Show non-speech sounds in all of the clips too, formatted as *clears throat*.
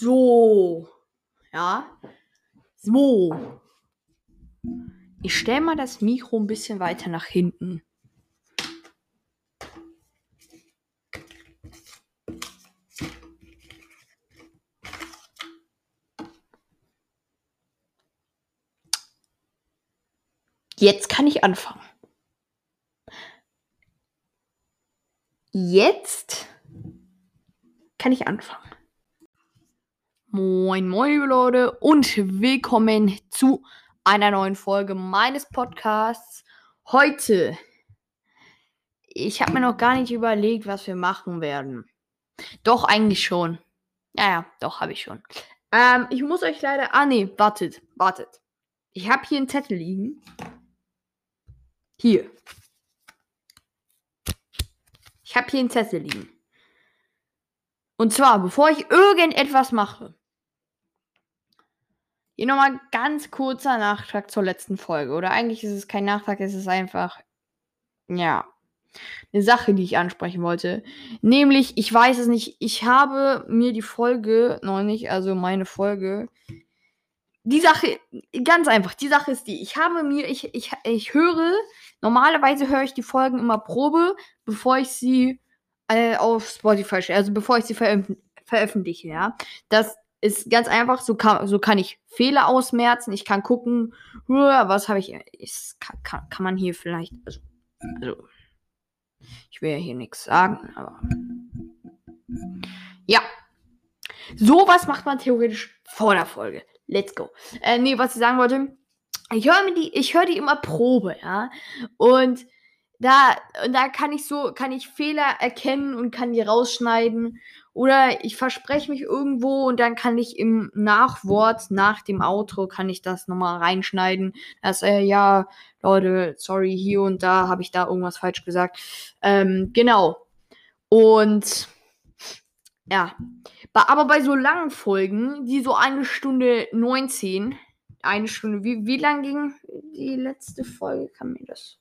So. Ja. So. Ich stelle mal das Mikro ein bisschen weiter nach hinten. Jetzt kann ich anfangen. Jetzt kann ich anfangen. Moin, moin, liebe Leute, und willkommen zu einer neuen Folge meines Podcasts. Heute, ich habe mir noch gar nicht überlegt, was wir machen werden. Doch, eigentlich schon. Ja, ja, doch, habe ich schon. Ähm, ich muss euch leider. Ah, nee, wartet, wartet. Ich habe hier einen Zettel liegen. Hier. Ich habe hier einen Zettel liegen. Und zwar, bevor ich irgendetwas mache. Hier nochmal ganz kurzer Nachtrag zur letzten Folge. Oder eigentlich ist es kein Nachtrag, es ist einfach, ja, eine Sache, die ich ansprechen wollte. Nämlich, ich weiß es nicht, ich habe mir die Folge noch nicht, also meine Folge, die Sache, ganz einfach, die Sache ist die, ich habe mir, ich, ich, ich höre, normalerweise höre ich die Folgen immer Probe, bevor ich sie äh, auf Spotify also bevor ich sie veröf veröffentliche, ja. Das ist ganz einfach, so kann, so kann ich Fehler ausmerzen, ich kann gucken, was habe ich, ich kann, kann, kann man hier vielleicht, also, also, ich will ja hier nichts sagen, aber, ja. Sowas macht man theoretisch vor der Folge. Let's go. Äh, nee, was ich sagen wollte, ich höre die, ich höre die immer Probe, ja. Und da, und da kann ich so, kann ich Fehler erkennen und kann die rausschneiden. Oder ich verspreche mich irgendwo und dann kann ich im Nachwort, nach dem Outro, kann ich das nochmal reinschneiden. Dass, äh, ja, Leute, sorry, hier und da habe ich da irgendwas falsch gesagt. Ähm, genau. Und ja. Aber bei so langen Folgen, die so eine Stunde 19, eine Stunde, wie, wie lang ging die letzte Folge? Kann mir das.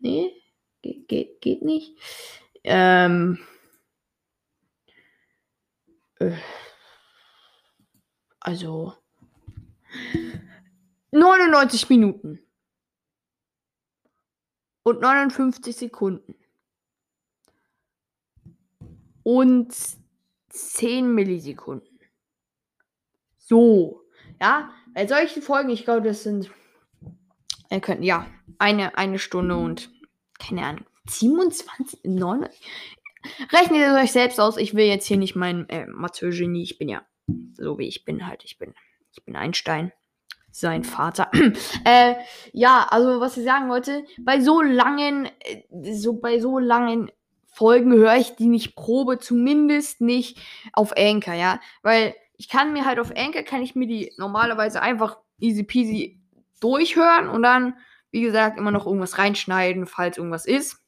Nee, geht, geht, geht nicht. Ähm. Äh, also. 99 Minuten. Und 59 Sekunden. Und 10 Millisekunden. So. Ja, bei solchen Folgen, ich glaube, das sind. Ihr könnt, ja, eine, eine Stunde und keine Ahnung. 27, 9. Rechnet es euch selbst aus. Ich will jetzt hier nicht mein äh, Mathe-Genie. Ich bin ja so wie ich bin halt. Ich bin, ich bin Einstein. Sein Vater. *clears throat* äh, ja, also was ich sagen wollte, bei so langen, äh, so bei so langen Folgen höre ich die nicht Probe, zumindest nicht auf Anchor, ja. Weil ich kann mir halt auf Anchor, kann ich mir die normalerweise einfach easy peasy durchhören und dann, wie gesagt, immer noch irgendwas reinschneiden, falls irgendwas ist.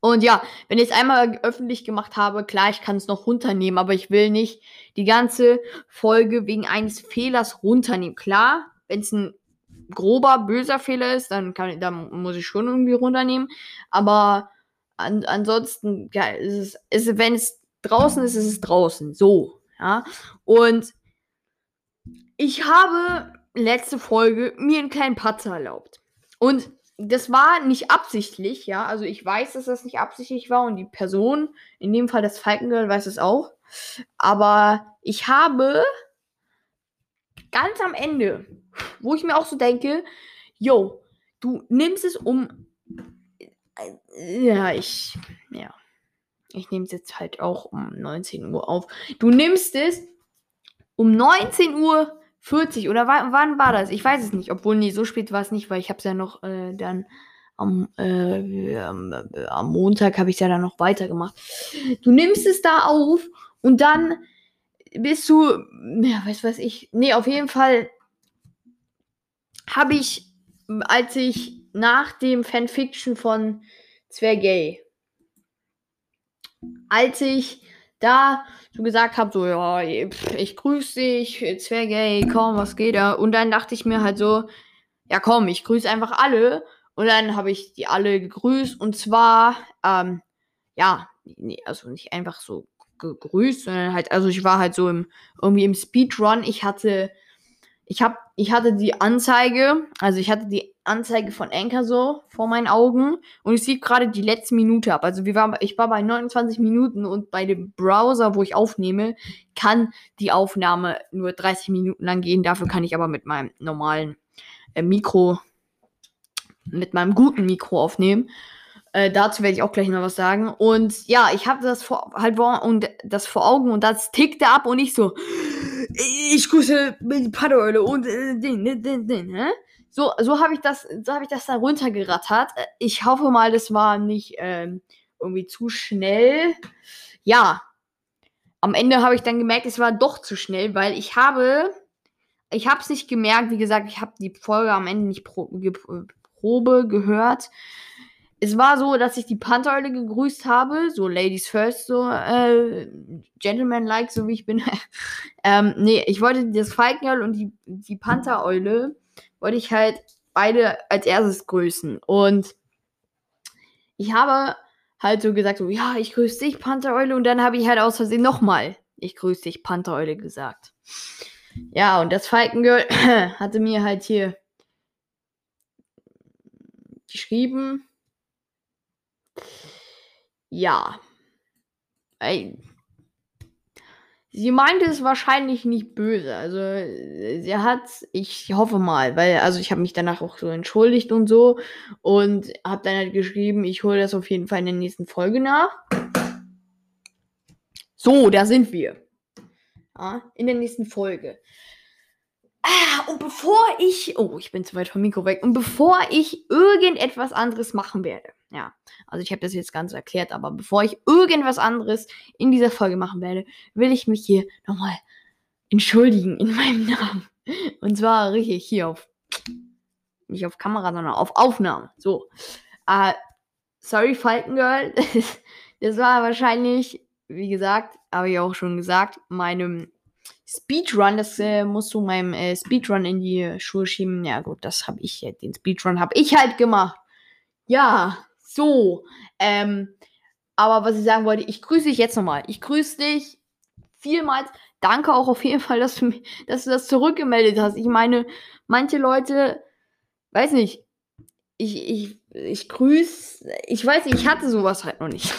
Und ja, wenn ich es einmal öffentlich gemacht habe, klar, ich kann es noch runternehmen, aber ich will nicht die ganze Folge wegen eines Fehlers runternehmen. Klar, wenn es ein grober, böser Fehler ist, dann, kann, dann muss ich schon irgendwie runternehmen. Aber an, ansonsten, ja, ist ist, wenn es draußen ist, ist es draußen. So, ja. Und ich habe letzte Folge mir einen kleinen Patzer erlaubt. Und das war nicht absichtlich, ja. Also ich weiß, dass das nicht absichtlich war und die Person, in dem Fall das Falkengirl, weiß es auch. Aber ich habe ganz am Ende, wo ich mir auch so denke, yo, du nimmst es um. Ja, ich. Ja. Ich nehme es jetzt halt auch um 19 Uhr auf. Du nimmst es um 19 Uhr 40 oder wann, war das? Ich weiß es nicht. Obwohl, nee, so spät war es nicht, weil ich habe es ja noch äh, dann am, äh, am, äh, am Montag habe ich es ja dann noch weitergemacht. Du nimmst es da auf und dann bist du, ja, weiß was ich, nee, auf jeden Fall habe ich, als ich nach dem Fanfiction von Zwergay, als ich da so gesagt habe, so, ja, ich grüße dich, Zwergay, komm, was geht da? Und dann dachte ich mir halt so, ja komm, ich grüße einfach alle. Und dann habe ich die alle gegrüßt und zwar, ähm, ja, nee, also nicht einfach so gegrüßt, sondern halt, also ich war halt so im, irgendwie im Speedrun. Ich hatte, ich hab, ich hatte die Anzeige, also ich hatte die Anzeige von Anchor so vor meinen Augen und ich sehe gerade die letzte Minute ab. Also wir waren, ich war bei 29 Minuten und bei dem Browser, wo ich aufnehme, kann die Aufnahme nur 30 Minuten lang gehen. Dafür kann ich aber mit meinem normalen äh, Mikro, mit meinem guten Mikro aufnehmen. Äh, dazu werde ich auch gleich noch was sagen. Und ja, ich habe das vor, halt vor, und das vor Augen und das tickte ab und ich so, ich grüße die Paddeule und äh, den, den, den, den, hä? So, so habe ich das, so habe ich das da runtergerattert. Ich hoffe mal, das war nicht ähm, irgendwie zu schnell. Ja, am Ende habe ich dann gemerkt, es war doch zu schnell, weil ich habe, ich habe es nicht gemerkt. Wie gesagt, ich habe die Folge am Ende nicht pro, ge, Probe gehört es war so, dass ich die Pantheule gegrüßt habe, so Ladies First, so äh, Gentleman-like, so wie ich bin. *laughs* ähm, nee, ich wollte das Falkenöl und die, die Panthereule, wollte ich halt beide als erstes grüßen. Und ich habe halt so gesagt, so, ja, ich grüße dich, Panthereule, und dann habe ich halt aus Versehen nochmal, ich grüße dich, Panthereule gesagt. Ja, und das Falkengirl *clears throat* hatte mir halt hier geschrieben, ja. Ey. Sie meinte es wahrscheinlich nicht böse. Also, sie hat, ich hoffe mal, weil, also ich habe mich danach auch so entschuldigt und so und habe dann halt geschrieben, ich hole das auf jeden Fall in der nächsten Folge nach. So, da sind wir. Ja, in der nächsten Folge. Ah, und bevor ich, oh, ich bin zu weit vom Mikro weg, und bevor ich irgendetwas anderes machen werde, ja, also ich habe das jetzt ganz erklärt, aber bevor ich irgendwas anderes in dieser Folge machen werde, will ich mich hier nochmal entschuldigen in meinem *laughs* Namen. Und zwar richtig hier auf, nicht auf Kamera, sondern auf Aufnahme. So. Uh, sorry, Falkengirl. *laughs* das war wahrscheinlich, wie gesagt, habe ich auch schon gesagt, meinem Speedrun, das äh, musst du meinem äh, Speedrun in die Schuhe schieben. Ja gut, das habe ich, den Speedrun habe ich halt gemacht. Ja, so. Ähm, aber was ich sagen wollte, ich grüße dich jetzt nochmal. Ich grüße dich vielmals. Danke auch auf jeden Fall, dass du, dass du das zurückgemeldet hast. Ich meine, manche Leute, weiß nicht, ich, ich, ich grüße, ich weiß nicht, ich hatte sowas halt noch nicht.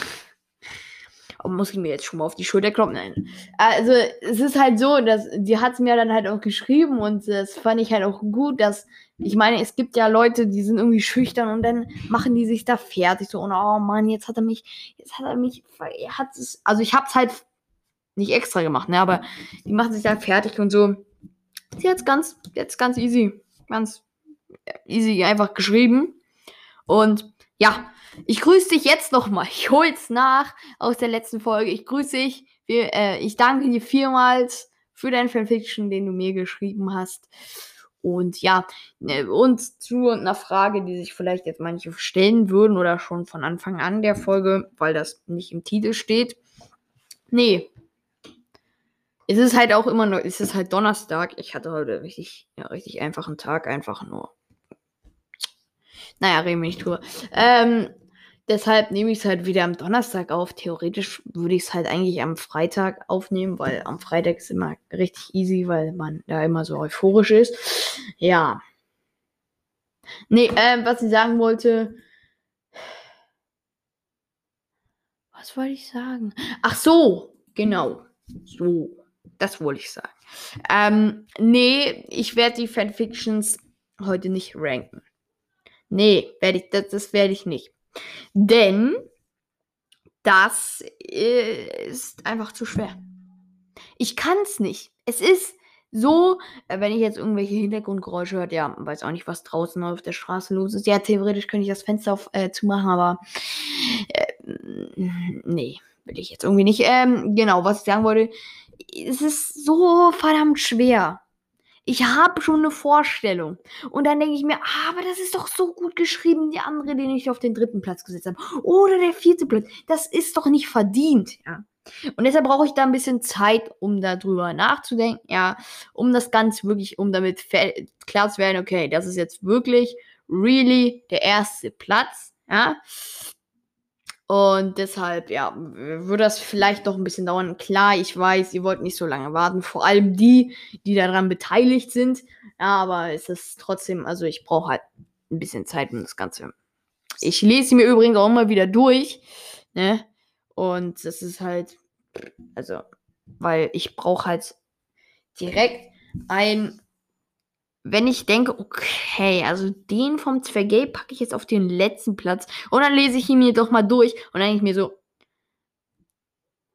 Muss ich mir jetzt schon mal auf die Schulter klopfen? Nein. Also, es ist halt so, dass die hat es mir dann halt auch geschrieben und das fand ich halt auch gut, dass ich meine, es gibt ja Leute, die sind irgendwie schüchtern und dann machen die sich da fertig so und oh Mann, jetzt hat er mich, jetzt hat er mich, er hat es, also ich hab's halt nicht extra gemacht, ne, aber die machen sich da fertig und so. Sie hat's ganz, jetzt ganz easy, ganz easy einfach geschrieben und ja, ich grüße dich jetzt nochmal. Ich hol's nach aus der letzten Folge. Ich grüße dich. Wir, äh, ich danke dir vielmals für dein Fanfiction, den du mir geschrieben hast. Und ja, ne, und zu einer Frage, die sich vielleicht jetzt manche stellen würden oder schon von Anfang an der Folge, weil das nicht im Titel steht. Nee. Es ist halt auch immer noch, es ist halt Donnerstag. Ich hatte heute richtig, ja, richtig einfachen Tag, einfach nur. Naja, reden wir nicht drüber. Ähm, Deshalb nehme ich es halt wieder am Donnerstag auf. Theoretisch würde ich es halt eigentlich am Freitag aufnehmen, weil am Freitag ist immer richtig easy, weil man da immer so euphorisch ist. Ja. Nee, ähm, was ich sagen wollte. Was wollte ich sagen? Ach so, genau. So, das wollte ich sagen. Ähm, nee, ich werde die Fanfictions heute nicht ranken. Nee, werde ich, das, das werde ich nicht. Denn das ist einfach zu schwer. Ich kann es nicht. Es ist so, äh, wenn ich jetzt irgendwelche Hintergrundgeräusche höre, ja, weiß auch nicht, was draußen auf der Straße los ist. Ja, theoretisch könnte ich das Fenster auf, äh, zumachen, aber äh, nee, will ich jetzt irgendwie nicht. Ähm, genau, was ich sagen wollte, es ist so verdammt schwer. Ich habe schon eine Vorstellung. Und dann denke ich mir, ah, aber das ist doch so gut geschrieben, die andere, den ich auf den dritten Platz gesetzt habe. Oder der vierte Platz. Das ist doch nicht verdient, ja. Und deshalb brauche ich da ein bisschen Zeit, um darüber nachzudenken, ja, um das Ganze wirklich, um damit klar zu werden, okay, das ist jetzt wirklich really der erste Platz, ja. Und deshalb, ja, würde das vielleicht noch ein bisschen dauern. Klar, ich weiß, ihr wollt nicht so lange warten. Vor allem die, die daran beteiligt sind. Ja, aber es ist trotzdem, also ich brauche halt ein bisschen Zeit, um das Ganze. Ich lese sie mir übrigens auch immer wieder durch. Ne? Und das ist halt, also, weil ich brauche halt direkt ein wenn ich denke, okay, also den vom Zwergay packe ich jetzt auf den letzten Platz und dann lese ich ihn mir doch mal durch und dann denke ich mir so,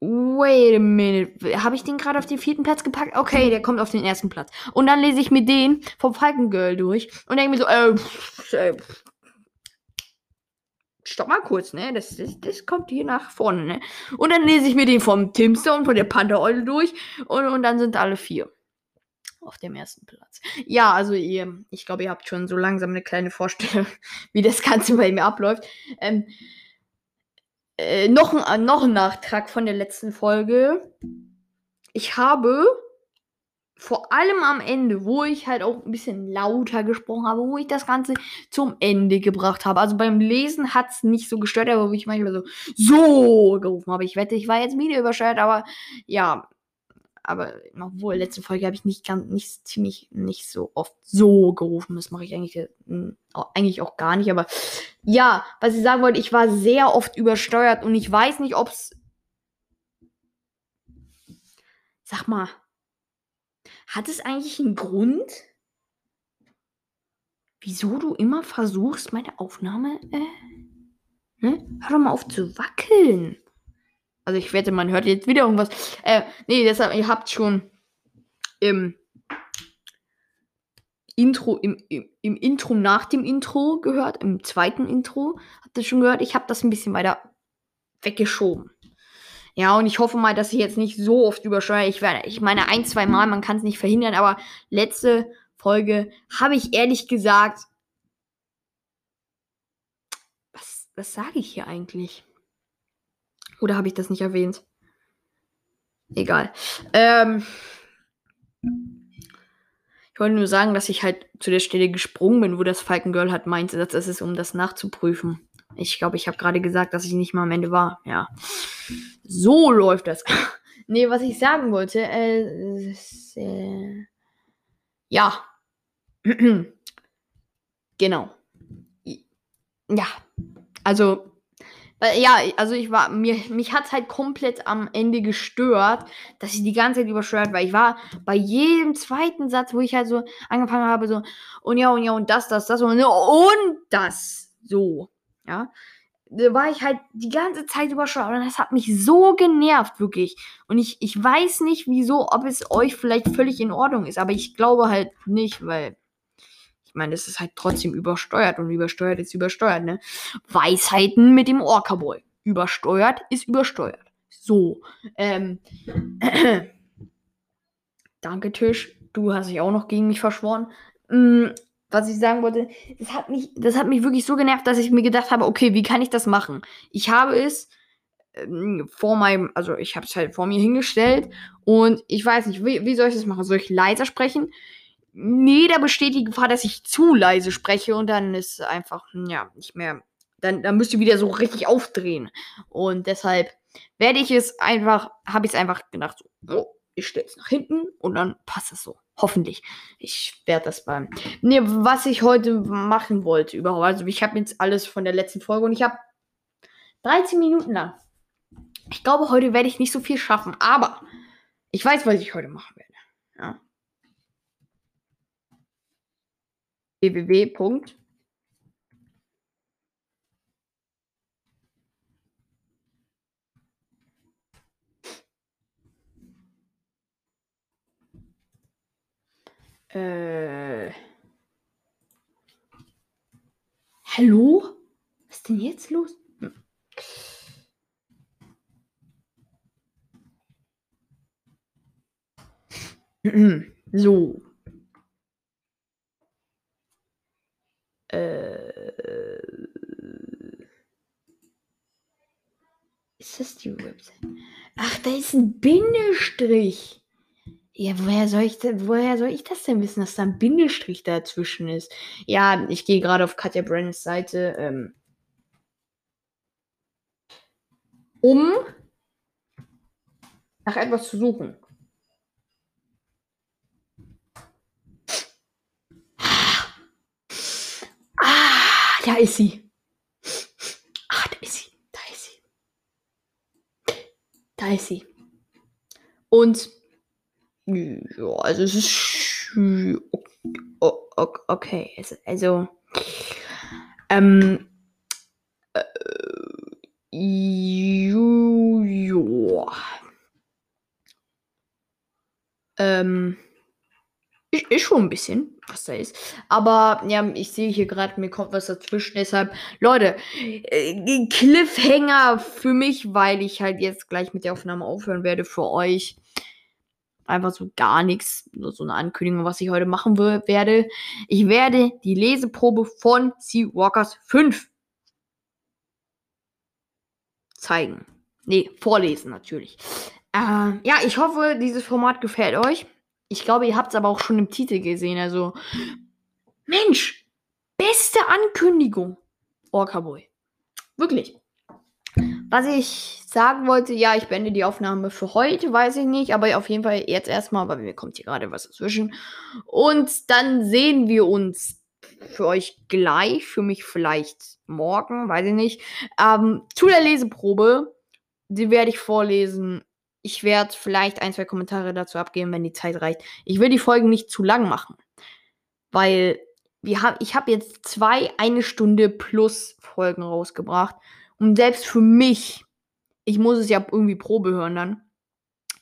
wait a minute, habe ich den gerade auf den vierten Platz gepackt? Okay, der kommt auf den ersten Platz. Und dann lese ich mir den vom Falkengirl durch und denke mir so, äh, äh, stopp mal kurz, ne? Das, das, das kommt hier nach vorne, ne? Und dann lese ich mir den vom Timster und von der Panther-Eule durch und, und dann sind alle vier auf dem ersten Platz. Ja, also ihr, ich glaube, ihr habt schon so langsam eine kleine Vorstellung, *laughs* wie das Ganze bei mir abläuft. Ähm, äh, noch, ein, äh, noch ein Nachtrag von der letzten Folge. Ich habe vor allem am Ende, wo ich halt auch ein bisschen lauter gesprochen habe, wo ich das Ganze zum Ende gebracht habe. Also beim Lesen hat es nicht so gestört, aber wo ich manchmal so so gerufen habe. Ich wette, ich war jetzt wieder übersteuert, aber ja, aber obwohl, letzte Folge habe ich nicht ganz, nicht ziemlich, nicht so oft so gerufen. Das mache ich eigentlich, äh, eigentlich auch gar nicht. Aber ja, was ich sagen wollte, ich war sehr oft übersteuert und ich weiß nicht, ob es. Sag mal, hat es eigentlich einen Grund, wieso du immer versuchst, meine Aufnahme. Äh, ne? Hör doch mal auf zu wackeln. Also ich wette, man hört jetzt wieder irgendwas. Äh, nee, deshalb, ihr habt schon im Intro, im, im, im Intro nach dem Intro gehört, im zweiten Intro, habt ihr schon gehört, ich habe das ein bisschen weiter weggeschoben. Ja, und ich hoffe mal, dass ich jetzt nicht so oft übersteuere. Ich ich meine, ein, zwei Mal, man kann es nicht verhindern, aber letzte Folge habe ich ehrlich gesagt. Was, was sage ich hier eigentlich? Oder habe ich das nicht erwähnt? Egal. Ähm, ich wollte nur sagen, dass ich halt zu der Stelle gesprungen bin, wo das Falkengirl hat meinte, dass es ist, um das nachzuprüfen. Ich glaube, ich habe gerade gesagt, dass ich nicht mal am Ende war. Ja. So läuft das. *laughs* nee, was ich sagen wollte, äh, äh ja. *clears throat* genau. Ja. Also, ja, also ich war, mir, mich hat es halt komplett am Ende gestört, dass ich die ganze Zeit übersteuert war. Ich war bei jedem zweiten Satz, wo ich halt so angefangen habe, so, und ja, und ja, und das, das, das, und, und das, so, ja. Da war ich halt die ganze Zeit übersteuert und das hat mich so genervt, wirklich. Und ich, ich weiß nicht, wieso, ob es euch vielleicht völlig in Ordnung ist, aber ich glaube halt nicht, weil ich meine, es ist halt trotzdem übersteuert und übersteuert ist übersteuert, ne? Weisheiten mit dem Orca-Boy. Übersteuert ist übersteuert. So. Ähm. *clears throat* Danke, Tisch. Du hast dich auch noch gegen mich verschworen. Hm, was ich sagen wollte, das hat, mich, das hat mich wirklich so genervt, dass ich mir gedacht habe, okay, wie kann ich das machen? Ich habe es ähm, vor meinem, also ich habe es halt vor mir hingestellt und ich weiß nicht, wie, wie soll ich das machen? Soll ich leiser sprechen? Nee, da besteht die Gefahr, dass ich zu leise spreche und dann ist einfach, ja, nicht mehr. Dann, dann müsst ihr wieder so richtig aufdrehen. Und deshalb werde ich es einfach, habe ich es einfach gedacht, so, oh, ich stelle es nach hinten und dann passt es so. Hoffentlich. Ich werde das beim. Nee, was ich heute machen wollte überhaupt. Also, ich habe jetzt alles von der letzten Folge und ich habe 13 Minuten lang. Ich glaube, heute werde ich nicht so viel schaffen, aber ich weiß, was ich heute machen werde. Ja. Www. Äh. Hallo? Was ist denn jetzt los? *clears throat* So. Äh, ist das die Website? Ach, da ist ein Bindestrich. Ja, woher soll ich woher soll ich das denn wissen, dass da ein Bindestrich dazwischen ist? Ja, ich gehe gerade auf Katja Brennans Seite. Ähm, um nach etwas zu suchen. Ah, da ist sie. Ah, da ist sie. Da ist sie. Da ist sie. Und ja, also es ist okay. Also, also ähm, äh, jo, Ähm, ist, ist schon ein bisschen, was da ist. Aber ja, ich sehe hier gerade, mir kommt was dazwischen. Deshalb, Leute, äh, Cliffhanger für mich, weil ich halt jetzt gleich mit der Aufnahme aufhören werde für euch. Einfach so gar nichts, nur so eine Ankündigung, was ich heute machen werde. Ich werde die Leseprobe von Sea Walkers 5 zeigen. Nee, vorlesen natürlich. Äh, ja, ich hoffe, dieses Format gefällt euch. Ich glaube, ihr habt es aber auch schon im Titel gesehen. Also, Mensch, beste Ankündigung. Orca Boy. Wirklich. Was ich sagen wollte, ja, ich beende die Aufnahme für heute, weiß ich nicht, aber auf jeden Fall jetzt erstmal, weil mir kommt hier gerade was dazwischen. Und dann sehen wir uns für euch gleich, für mich vielleicht morgen, weiß ich nicht, ähm, zu der Leseprobe. Die werde ich vorlesen ich werde vielleicht ein, zwei Kommentare dazu abgeben, wenn die Zeit reicht. Ich will die Folgen nicht zu lang machen. Weil wir hab, ich habe jetzt zwei eine Stunde plus Folgen rausgebracht. Und selbst für mich, ich muss es ja irgendwie Probe hören dann.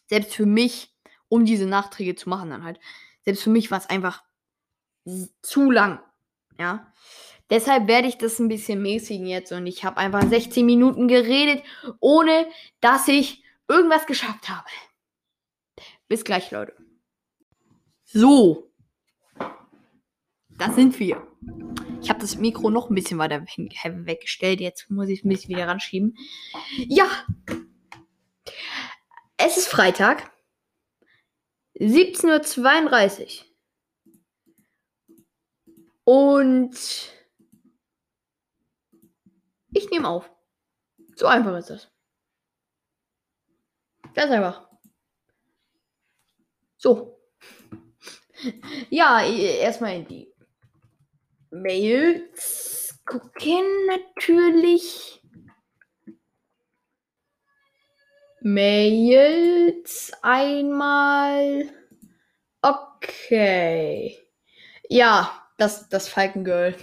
Selbst für mich, um diese Nachträge zu machen dann halt. Selbst für mich war es einfach zu lang. Ja. Deshalb werde ich das ein bisschen mäßigen jetzt und ich habe einfach 16 Minuten geredet, ohne dass ich irgendwas geschafft habe. Bis gleich, Leute. So. Da sind wir. Ich habe das Mikro noch ein bisschen weiter weggestellt. Jetzt muss ich es ein bisschen wieder ranschieben. Ja. Es ist Freitag. 17.32 Uhr. Und ich nehme auf. So einfach ist das. Ganz einfach. So. Ja, erstmal in die Mails gucken natürlich. Mails einmal. Okay. Ja, das, das Falkengirl.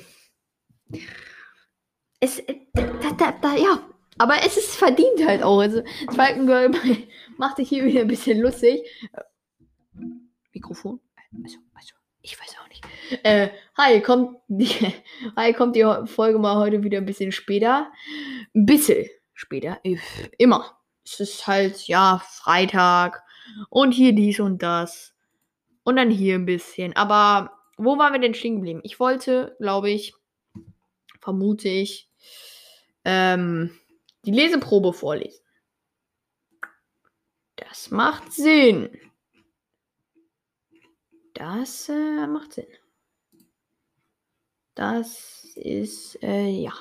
Es, da, da, da, ja, aber es ist verdient halt auch. Also, Falkengirl *laughs* macht sich hier wieder ein bisschen lustig. Mikrofon? Also, also, ich weiß auch nicht. Äh, hi, kommt die, *laughs* hi, kommt die Folge mal heute wieder ein bisschen später. Ein bisschen später. Immer. Es ist halt, ja, Freitag. Und hier dies und das. Und dann hier ein bisschen. Aber wo waren wir denn stehen geblieben? Ich wollte, glaube ich, vermute ich, ähm, die Leseprobe vorlesen. Das macht Sinn. Das äh, macht Sinn. Das ist, äh, ja.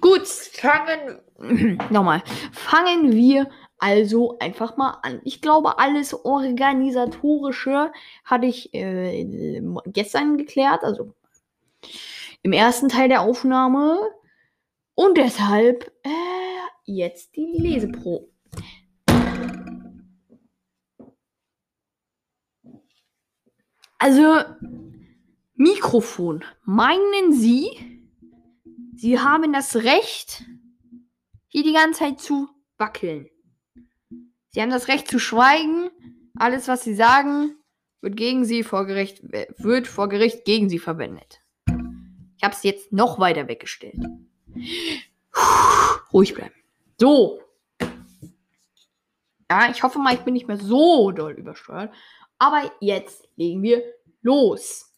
Gut, fangen. *clears throat* nochmal. Fangen wir also einfach mal an. Ich glaube, alles Organisatorische hatte ich äh, gestern geklärt, also im ersten Teil der Aufnahme. Und deshalb äh, jetzt die Lesepro. Also, Mikrofon. Meinen Sie, Sie haben das Recht, hier die ganze Zeit zu wackeln? Sie haben das Recht zu schweigen. Alles, was Sie sagen, wird gegen Sie vor Gericht, wird vor Gericht gegen Sie verwendet. Ich habe es jetzt noch weiter weggestellt. Ruhig bleiben. So. Ja, ich hoffe mal, ich bin nicht mehr so doll übersteuert. Aber jetzt legen wir los.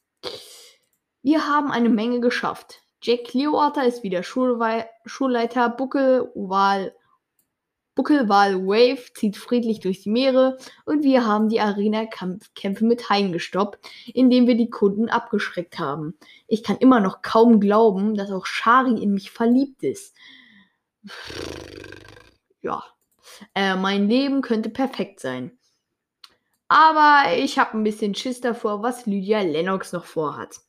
Wir haben eine Menge geschafft. Jack Clearwater ist wieder Schulwe Schulleiter. Buckelwal, Buckelwal Wave zieht friedlich durch die Meere. Und wir haben die Arena-Kämpfe mit Haien gestoppt, indem wir die Kunden abgeschreckt haben. Ich kann immer noch kaum glauben, dass auch Shari in mich verliebt ist. Ja, äh, mein Leben könnte perfekt sein. Aber ich habe ein bisschen Schiss davor, was Lydia Lennox noch vorhat.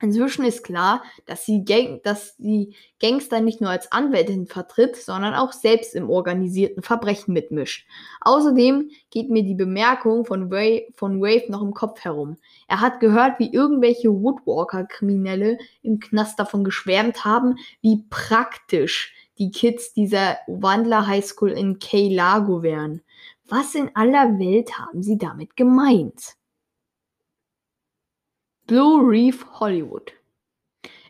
Inzwischen ist klar, dass sie, Gang dass sie Gangster nicht nur als Anwältin vertritt, sondern auch selbst im organisierten Verbrechen mitmischt. Außerdem geht mir die Bemerkung von, Ray von Wave noch im Kopf herum. Er hat gehört, wie irgendwelche Woodwalker-Kriminelle im Knast davon geschwärmt haben, wie praktisch die Kids dieser Wandler High School in Key Lago wären. Was in aller Welt haben sie damit gemeint? Blue Reef Hollywood.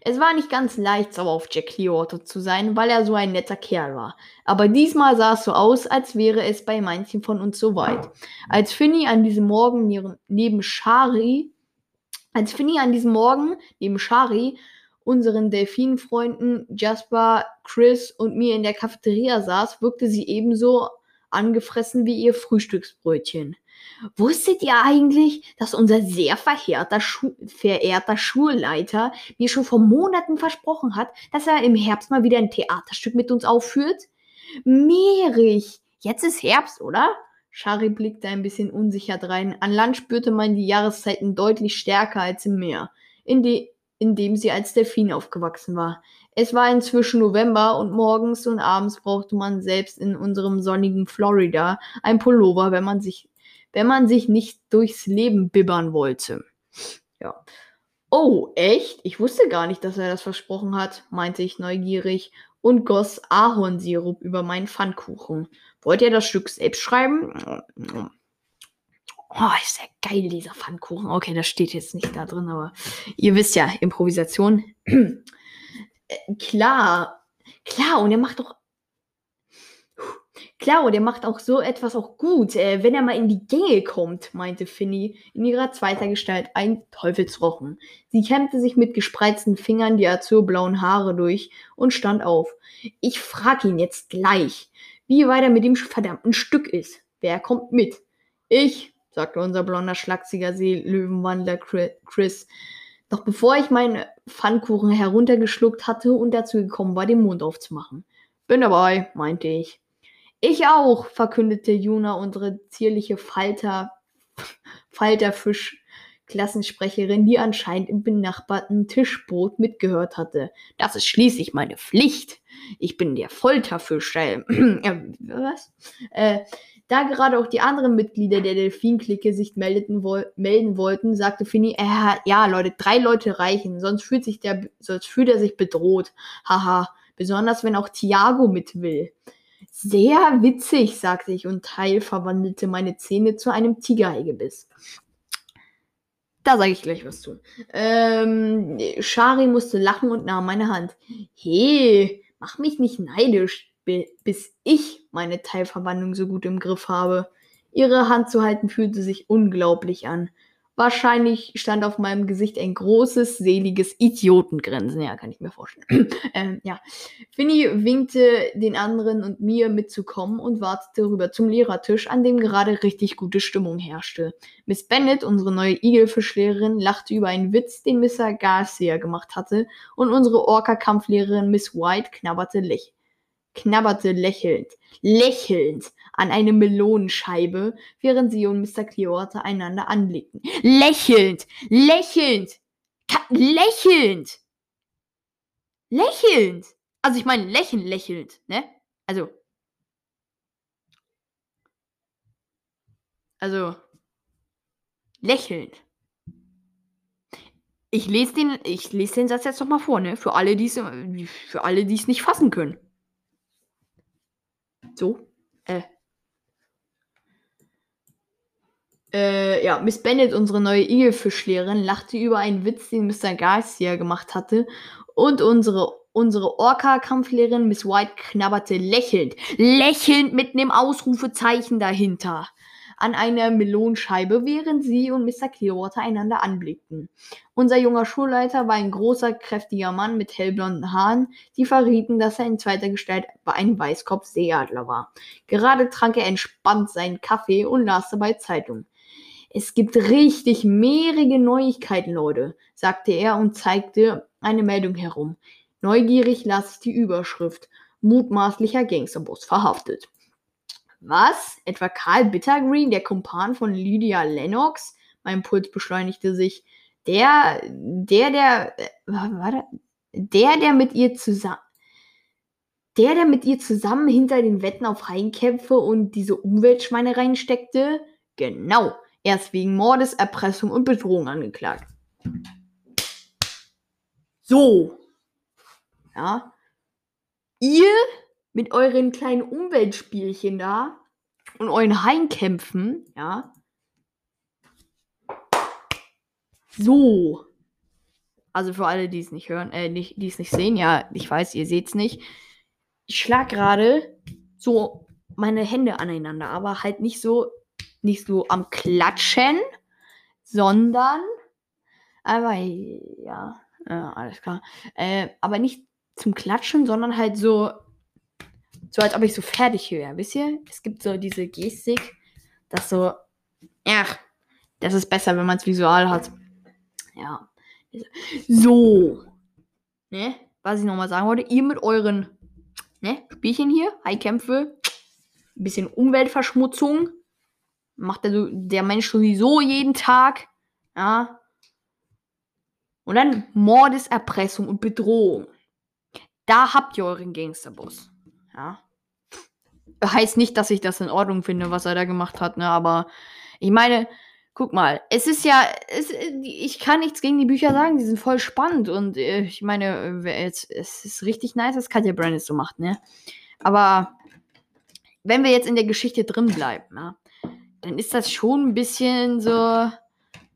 Es war nicht ganz leicht, sauer auf Jack Clearwater zu sein, weil er so ein netter Kerl war. Aber diesmal sah es so aus, als wäre es bei manchen von uns so weit. Als Finny an diesem Morgen neben Shari, als Finny an diesem Morgen neben Shari, unseren Delfinfreunden Jasper, Chris und mir in der Cafeteria saß, wirkte sie ebenso angefressen wie ihr Frühstücksbrötchen. Wusstet ihr eigentlich, dass unser sehr verehrter, Schu verehrter Schulleiter mir schon vor Monaten versprochen hat, dass er im Herbst mal wieder ein Theaterstück mit uns aufführt? Meerig! Jetzt ist Herbst, oder? Shari blickte ein bisschen unsicher drein. An Land spürte man die Jahreszeiten deutlich stärker als im Meer, in, de in dem sie als Delfin aufgewachsen war. Es war inzwischen November und morgens und abends brauchte man selbst in unserem sonnigen Florida ein Pullover, wenn man sich wenn man sich nicht durchs Leben bibbern wollte. Ja. Oh, echt? Ich wusste gar nicht, dass er das versprochen hat, meinte ich neugierig und goss Ahornsirup über meinen Pfannkuchen. Wollt ihr das Stück selbst schreiben? Oh, ist ja geil, dieser Pfannkuchen. Okay, das steht jetzt nicht da drin, aber ihr wisst ja, Improvisation. *clears throat* äh, klar, klar, und er macht doch Klar, und er macht auch so etwas auch gut, äh, wenn er mal in die Gänge kommt, meinte Finny in ihrer zweiter Gestalt ein Teufelsrochen. Sie kämmte sich mit gespreizten Fingern die azurblauen Haare durch und stand auf. Ich frag ihn jetzt gleich, wie weit er mit dem verdammten Stück ist. Wer kommt mit? Ich, sagte unser blonder, schlachsiger Seelöwenwandler Chris. Doch bevor ich meinen Pfannkuchen heruntergeschluckt hatte und dazu gekommen war, den Mund aufzumachen. Bin dabei, meinte ich. Ich auch, verkündete Juna, unsere zierliche Falter, Falterfisch. Klassensprecherin, die anscheinend im benachbarten Tischboot mitgehört hatte. Das ist schließlich meine Pflicht. Ich bin der Folterfisch. Äh, *clears throat* was? Äh, da gerade auch die anderen Mitglieder der Delfin-Clique sich meldeten, wo melden wollten, sagte Finny, äh, ja, Leute, drei Leute reichen, sonst fühlt sich der, sonst fühlt er sich bedroht. Haha. Besonders wenn auch Thiago mit will. Sehr witzig, sagte ich und Teil verwandelte meine Zähne zu einem Tigerhaigebiss. Da sage ich gleich was zu. Ähm, Shari musste lachen und nahm meine Hand. Hey, mach mich nicht neidisch, bis ich meine Teilverwandlung so gut im Griff habe. Ihre Hand zu halten fühlte sich unglaublich an. Wahrscheinlich stand auf meinem Gesicht ein großes, seliges Idiotengrinsen. Ja, kann ich mir vorstellen. *clears throat* ähm, ja. Finny winkte den anderen und mir mitzukommen und wartete rüber zum Lehrertisch, an dem gerade richtig gute Stimmung herrschte. Miss Bennett, unsere neue Igelfischlehrerin, lachte über einen Witz, den Mr. Garcia gemacht hatte, und unsere Orca-Kampflehrerin Miss White knabberte, läch knabberte lächelnd. Lächelnd an eine Melonenscheibe, während sie und Mr. Clearwater einander anblickten. Lächelnd, lächelnd, lächelnd, lächelnd. Also ich meine lächelnd, lächelnd, ne? Also. Also. Lächelnd. Ich lese den, ich den Satz jetzt noch mal vor, ne? Für alle, die es nicht fassen können. So. Äh. Äh, ja, Miss Bennett, unsere neue Igelfischlehrerin, lachte über einen Witz, den Mr. Garcia gemacht hatte. Und unsere, unsere Orca-Kampflehrerin Miss White knabberte lächelnd, lächelnd mit einem Ausrufezeichen dahinter an einer Melonscheibe, während sie und Mr. Clearwater einander anblickten. Unser junger Schulleiter war ein großer, kräftiger Mann mit hellblonden Haaren, die verrieten, dass er in zweiter Gestalt ein Weißkopf-Seeadler war. Gerade trank er entspannt seinen Kaffee und las dabei Zeitung. Es gibt richtig mehrige Neuigkeiten, Leute, sagte er und zeigte eine Meldung herum. Neugierig las ich die Überschrift. Mutmaßlicher Gangsterboss verhaftet. Was? Etwa Karl Bittergreen, der Kumpan von Lydia Lennox? Mein Puls beschleunigte sich. Der, der, der, äh, warte, der, der mit ihr zusammen, der, der mit ihr zusammen hinter den Wetten auf Rheinkämpfe und diese Umweltschweine reinsteckte? Genau. Er ist wegen Mordes, Erpressung und Bedrohung angeklagt. So. Ja. Ihr mit euren kleinen Umweltspielchen da und euren Heimkämpfen, ja. So. Also für alle, die es nicht hören, äh, nicht, die es nicht sehen, ja, ich weiß, ihr seht es nicht. Ich schlag gerade so meine Hände aneinander, aber halt nicht so, nicht so am Klatschen, sondern aber ja, ja alles klar. Äh, aber nicht zum Klatschen, sondern halt so, so als ob ich so fertig wäre. Wisst ihr? Es gibt so diese Gestik, dass so, ja, das ist besser, wenn man es visual hat. Ja. So. Ne? Was ich nochmal sagen wollte, ihr mit euren ne, Spielchen hier, Highkämpfe, ein bisschen Umweltverschmutzung, macht der, der Mensch sowieso jeden Tag. Ja. Und dann Mordeserpressung und Bedrohung. Da habt ihr euren Gangsterboss. Ja. Heißt nicht, dass ich das in Ordnung finde, was er da gemacht hat, ne? Aber ich meine, guck mal, es ist ja, es, ich kann nichts gegen die Bücher sagen, die sind voll spannend und äh, ich meine, es, es ist richtig nice, dass Katja Brandis so macht, ne? Aber wenn wir jetzt in der Geschichte drin bleiben, ja, dann ist das schon ein bisschen so,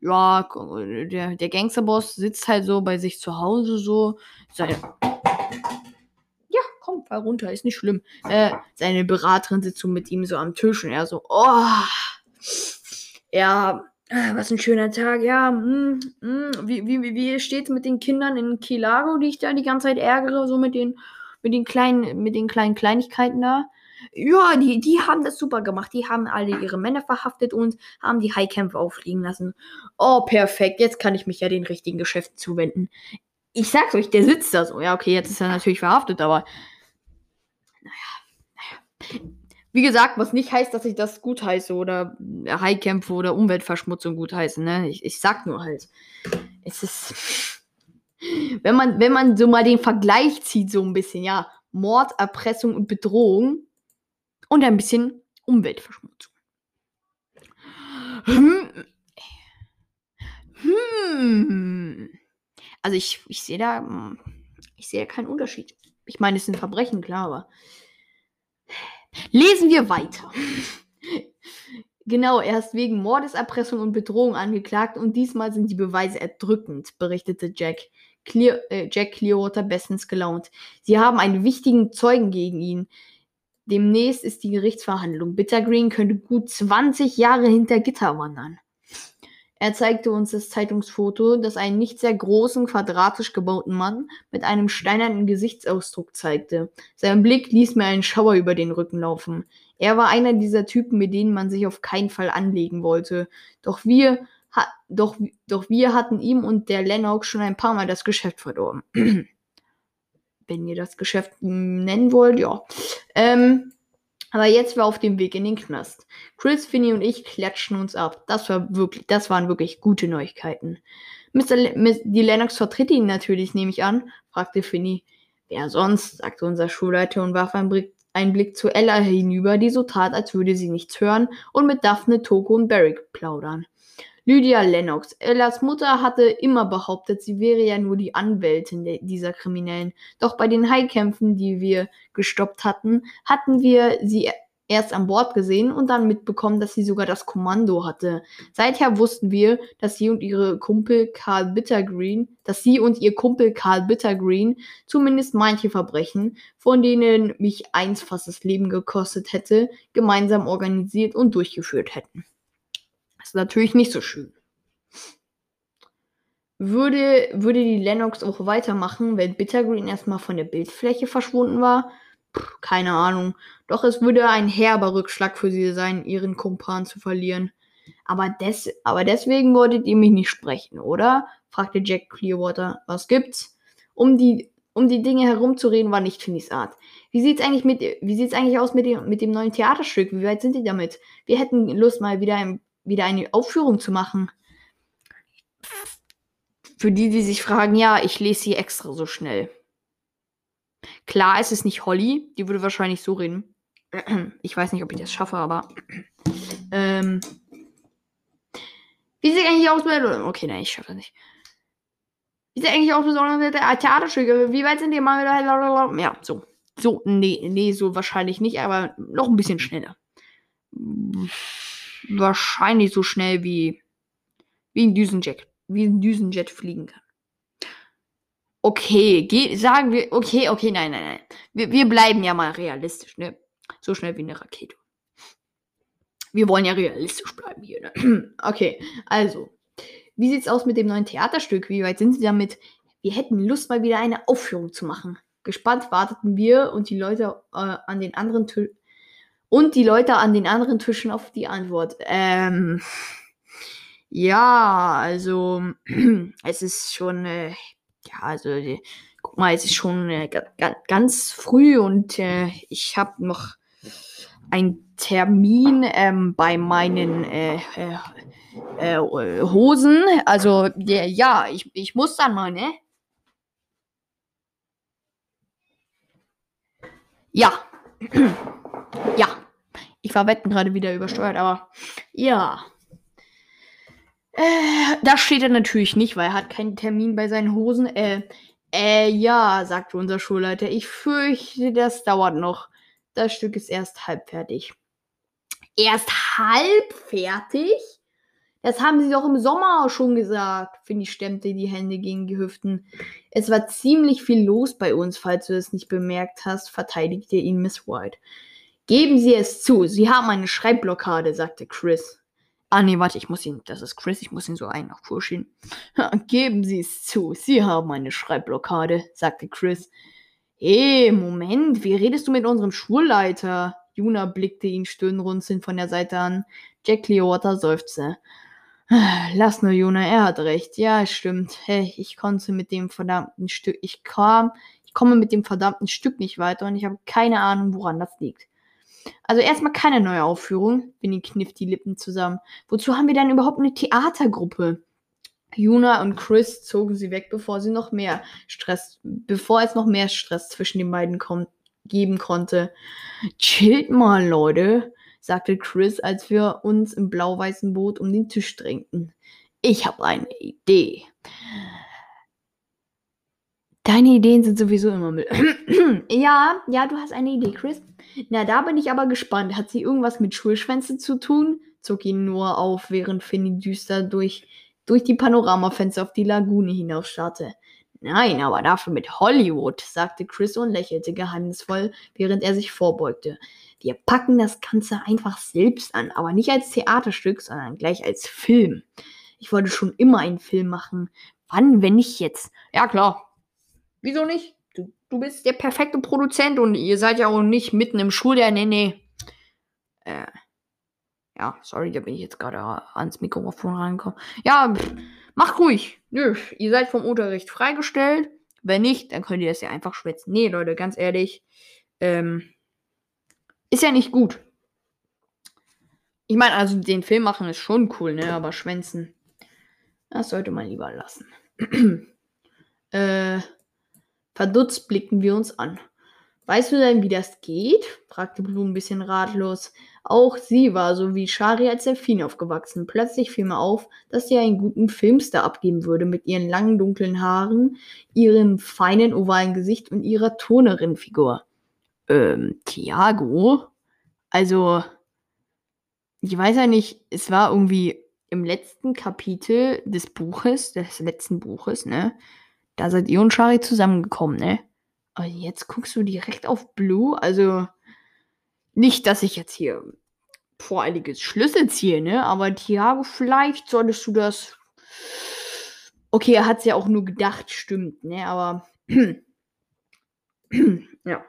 ja, der, der Gangsterboss sitzt halt so bei sich zu Hause so, seine, ja, komm, fall runter, ist nicht schlimm. Äh, seine Beraterin sitzt so mit ihm so am Tisch und er so, oh, ja, Ah, was ein schöner Tag. Ja, mm, mm, wie, wie, wie steht's mit den Kindern in Kilago, die ich da die ganze Zeit ärgere, so mit den, mit den kleinen, mit den kleinen Kleinigkeiten da? Ja, die, die haben das super gemacht. Die haben alle ihre Männer verhaftet und haben die Highkämpfe auffliegen lassen. Oh, perfekt. Jetzt kann ich mich ja den richtigen Geschäften zuwenden. Ich sag's euch, der sitzt da so. Ja, okay, jetzt ist er natürlich verhaftet, aber. Wie gesagt, was nicht heißt, dass ich das gut heiße oder Highkämpfe oder Umweltverschmutzung gut heiße. Ne? Ich, ich sag nur halt. Es ist. *laughs* Wenn man, wenn man so mal den Vergleich zieht, so ein bisschen, ja, Mord, Erpressung und Bedrohung und ein bisschen Umweltverschmutzung. Hm. Hm. Also ich, ich sehe da, ich sehe keinen Unterschied. Ich meine, es sind Verbrechen, klar, aber Lesen wir weiter. genau, er ist wegen Mordeserpressung und Bedrohung angeklagt und diesmal sind die Beweise erdrückend, berichtete Jack. Clear, äh, Jack Clearwater bestens gelaunt. Sie haben einen wichtigen Zeugen gegen ihn. Demnächst ist die Gerichtsverhandlung. Bittergreen könnte gut 20 Jahre hinter Gitter wandern. Er zeigte uns das Zeitungsfoto, das einen nicht sehr großen, quadratisch gebauten Mann mit einem steinernen Gesichtsausdruck zeigte. Sein Blick ließ mir einen Schauer über den Rücken laufen. Er war einer dieser Typen, mit denen man sich auf keinen Fall anlegen wollte. Doch wir, ha doch, doch wir hatten ihm und der Lennox schon ein paar Mal das Geschäft verdorben. *clears throat* Wenn ihr das Geschäft nennen wollt, ja. Ähm, aber jetzt war auf dem Weg in den Knast. Chris, Finney und ich klatschten uns ab. Das war wirklich, das waren wirklich gute Neuigkeiten. Mr. Le die Lennox vertritt ihn natürlich, nehme ich an, fragte Finney. Wer sonst? sagte unser Schulleiter und warf einen Blick, einen Blick zu Ella hinüber, die so tat, als würde sie nichts hören und mit Daphne, Toko und Barrick plaudern. Lydia Lennox. Ellas Mutter hatte immer behauptet, sie wäre ja nur die Anwältin dieser Kriminellen. Doch bei den Highkämpfen, die wir gestoppt hatten, hatten wir sie erst an Bord gesehen und dann mitbekommen, dass sie sogar das Kommando hatte. Seither wussten wir, dass sie und ihre Kumpel Carl Bittergreen, dass sie und ihr Kumpel Carl Bittergreen zumindest manche Verbrechen, von denen mich eins fast das Leben gekostet hätte, gemeinsam organisiert und durchgeführt hätten natürlich nicht so schön. Würde, würde die Lennox auch weitermachen, wenn Bittergreen erstmal von der Bildfläche verschwunden war? Puh, keine Ahnung. Doch es würde ein herber Rückschlag für sie sein, ihren Kumpan zu verlieren. Aber, des, aber deswegen wolltet ihr mich nicht sprechen, oder? fragte Jack Clearwater. Was gibt's? Um die, um die Dinge herumzureden, war nicht Finnys Art. Wie sieht's eigentlich mit, wie sieht's eigentlich aus mit dem, mit dem neuen Theaterstück? Wie weit sind die damit? Wir hätten Lust, mal wieder, ein, wieder eine Aufführung zu machen. Für die, die sich fragen, ja, ich lese sie extra so schnell. Klar, es ist nicht Holly, die würde wahrscheinlich so reden. *clears throat* Ich weiß nicht, ob ich das schaffe, aber. *clears throat* Ähm, wie sieht eigentlich aus mit. Okay, nein, ich schaffe das nicht. Wie sieht eigentlich aus mit Theaterstücke? Wie weit sind die mal wieder? Ja, so. So, nee, nee, so wahrscheinlich nicht, aber noch ein bisschen schneller. Wahrscheinlich so schnell wie, wie ein Düsenjet, wie ein Düsenjet fliegen kann. Okay, geh, sagen wir, okay, okay, nein, nein, nein. Wir, wir bleiben ja mal realistisch, ne? So schnell wie eine Rakete. Wir wollen ja realistisch bleiben hier, ne? *clears throat* Okay, also. Wie sieht's aus mit dem neuen Theaterstück? Wie weit sind Sie damit? Wir hätten Lust, mal wieder eine Aufführung zu machen. Gespannt warteten wir und die Leute äh, an den anderen Tischen und die Leute an den anderen Tischen auf die Antwort. Ähm, ja, also *clears throat* es ist schon, äh, ja, also die, guck mal, es ist schon äh, ganz früh und äh, ich habe noch einen Termin ähm, bei meinen äh, äh, äh, Hosen. Also ja, ich, ich muss dann mal, ne? Ja. *clears throat* ja. Ich war Wetten gerade wieder übersteuert, aber ja. Äh, da steht er natürlich nicht, weil er hat keinen Termin bei seinen Hosen. Äh, äh, ja, sagte unser Schulleiter. Ich fürchte, das dauert noch. Das Stück ist erst halb fertig. Erst halb fertig? Das haben sie doch im Sommer schon gesagt. Finny stemmte die Hände gegen die Hüften. Es war ziemlich viel los bei uns, falls du es nicht bemerkt hast, verteidigte ihn Miss White. Geben Sie es zu, Sie haben eine Schreibblockade, sagte Chris. Ah, nee, warte, ich muss ihn, das ist Chris, ich muss ihn so ein nach Kurschienen. Geben Sie es zu, Sie haben eine Schreibblockade, sagte Chris. Hey, Moment, wie redest du mit unserem Schulleiter? Juna blickte ihn stirnrunzelnd von der Seite an. Jack Clearwater seufzte. Lass nur, Juna, er hat recht. Ja, es stimmt. Hey, ich konnte mit dem verdammten Stück, ich kam, ich komme mit dem verdammten Stück nicht weiter und ich habe keine Ahnung, woran das liegt. Also erstmal keine neue Aufführung. Winnie kniff die Lippen zusammen. Wozu haben wir dann überhaupt eine Theatergruppe? Juna und Chris zogen sie weg, bevor sie noch mehr Stress, bevor es noch mehr Stress zwischen den beiden geben konnte. Chillt mal, Leute sagte Chris, als wir uns im blau-weißen Boot um den Tisch drängten. Ich habe eine Idee. Deine Ideen sind sowieso immer mit. *clears throat* ja, ja, du hast eine Idee, Chris. Na, da bin ich aber gespannt. Hat sie irgendwas mit Schulschwänzen zu tun? zog ihn nur auf, während Finny düster durch, durch die Panoramafenster auf die Lagune hinausstarrte. Nein, aber dafür mit Hollywood, sagte Chris und lächelte geheimnisvoll, während er sich vorbeugte. Wir packen das Ganze einfach selbst an, aber nicht als Theaterstück, sondern gleich als Film. Ich wollte schon immer einen Film machen. Wann, wenn nicht jetzt? Ja, klar. Wieso nicht? Du, du bist der perfekte Produzent und ihr seid ja auch nicht mitten im Schuljahr. Nee, nee. Äh. Ja, sorry, da bin ich jetzt gerade ans Mikrofon reingekommen. Ja, pff, macht ruhig. Nö, ihr seid vom Unterricht freigestellt. Wenn nicht, dann könnt ihr das ja einfach schwätzen. Nee, Leute, ganz ehrlich. Ähm, ist ja nicht gut. Ich meine, also den Film machen ist schon cool, ne? Aber Schwänzen, das sollte man lieber lassen. *clears throat* äh, verdutzt blickten wir uns an. Weißt du denn, wie das geht? fragte Blue ein bisschen ratlos. Auch sie war so wie Shari als Delfin aufgewachsen. Plötzlich fiel mir auf, dass sie einen guten Filmstar abgeben würde mit ihren langen dunklen Haaren, ihrem feinen ovalen Gesicht und ihrer Turnerin-Figur ähm, Thiago. Also, ich weiß ja nicht, es war irgendwie im letzten Kapitel des Buches, des letzten Buches, ne? Da seid ihr und Shari zusammengekommen, ne? Aber jetzt guckst du direkt auf Blue, also nicht, dass ich jetzt hier voreiliges Schlüsse ziehe, ne? Aber Thiago, vielleicht solltest du das. Okay, er hat es ja auch nur gedacht, stimmt, ne? Aber *clears throat* ja.